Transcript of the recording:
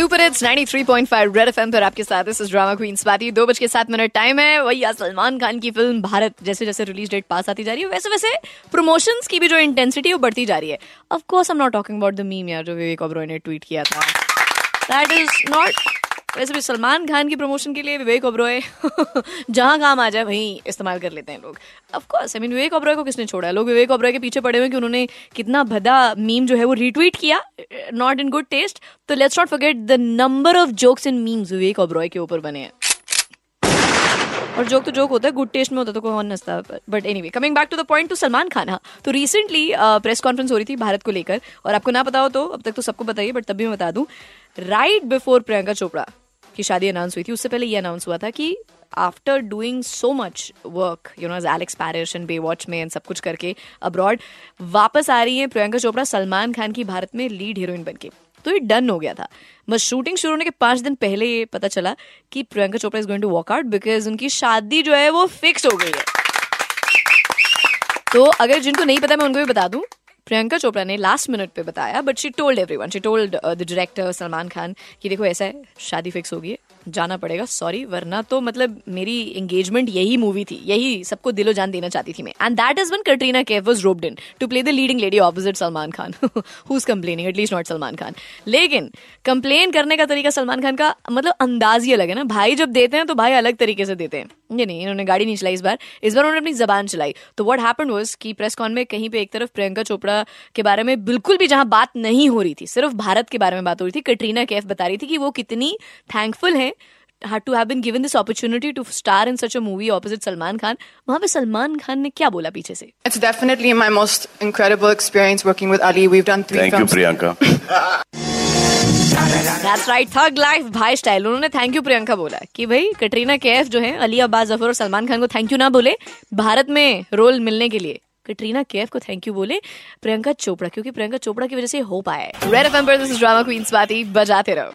Super it's 93.5 red FM पर आपके साथ इस ड्रामा क्वीन स्वाति दो बज के सात मिनट टाइम है। वही सलमान खान की फ़िल्म भारत, जैसे जैसे रिलीज़ डेट पास आती जा रही है, वैसे वैसे प्रमोशन की भी जो इंटेंसिटी वो बढ़ती जा रही है। Of course I am not talking about the meme यार, जो विवेक ओबरॉय ने ट्वीट किया था। दैट इज़ नॉट वैसे भी सलमान खान की प्रमोशन के लिए विवेक ओबरॉय जहाँ काम आ जाए, वहीं इस्तेमाल कर लेते हैं लोग। Of course I mean Vivek Oberoi को किसने छोड़ा? है लोग विवेक ओबरॉय के पीछे पड़े हुए कि उन्होंने कितना भदा मीम जो है वो रीट्वीट किया नॉट इन गुड टेस्ट तो let's not forget the number of jokes in memes Vivek Oberoi के ऊपर बने हैं। और जोक तो जोक होता है गुड टेस्ट में होता तो कौन नसता but anyway coming back to the point to Salman Khan हाँ तो रिसेंटली प्रेस कॉन्फ्रेंस हो रही थी भारत को लेकर। और आपको ना पता हो तो अब तक तो सबको बताइए बट तब भी मैं बता दूँ राइट बिफोर प्रियंका चोपड़ा की शादी अनाउंस हुई थी, उससे पहले ये अनाउंस हुआ था कि after doing so much work you know as Alex Parrish and Baywatch में एंड सब कुछ करके अब्रॉड वापस आ रही है प्रियंका चोपड़ा, सलमान खान की भारत में लीड हीरोइन बन के तो ये डन हो गया था। बस शूटिंग शुरू होने के पाँच दिन पहले ये पता चला कि Priyanka Chopra is going to walk out because उनकी शादी जो है वो फिक्स हो गई है। तो अगर जिनको नहीं पता, मैं उनको भी बता दूँ प्रियंका चोपड़ा ने लास्ट मिनट पे बताया but she told everyone she told the director Salman Khan, कि देखो ऐसा है, शादी फिक्स होगी जाना पड़ेगा सॉरी वरना तो मतलब मेरी एंगेजमेंट यही मूवी थी, यही सबको दिलो जान देना चाहती थी मैं। And that is when Katrina Kaif was roped in to play the leading lady opposite Salman Khan who is complaining at least not Salman Khan लेकिन कंप्लेन करने का तरीका सलमान खान का मतलब अंदाज ही अलग है ना। भाई जब देते हैं तो भाई अलग तरीके से देते हैं। ये नहीं, इन्होंने गाड़ी नहीं चलाई इस बार। इस बार उन्होंने अपनी जबान चलाई। तो व्हाट हैपन वाज कि प्रेस कॉन में कहीं पे एक तरफ़ प्रियंका चोपड़ा के बारे में बिल्कुल भी जहाँ बात नहीं हो रही थी, सिर्फ़ भारत के बारे में बात हो रही थी कटरीना कैफ बता रही थी कि वो कितनी थैंकफुल है had to have been given this opportunity to star in such a movie opposite Salman Khan. वहाँ पे सलमान खान ने क्या बोला पीछे से? It's definitely my most incredible experience working with Ali. We've done three Thank films. Thank you, Priyanka. That's right, thug life भाई style उन्होंने thank you Priyanka बोला कि भाई कटरीना कैफ जो है अली अब्बास ज़फ़र और सलमान खान को थैंक यू ना बोले भारत में रोल मिलने के लिए कटरीना कैफ को थैंक यू बोले प्रियंका चोपड़ा क्योंकि प्रियंका चोपड़ा की वजह से हो पाया है red F this drama queens बाती बजाते रहो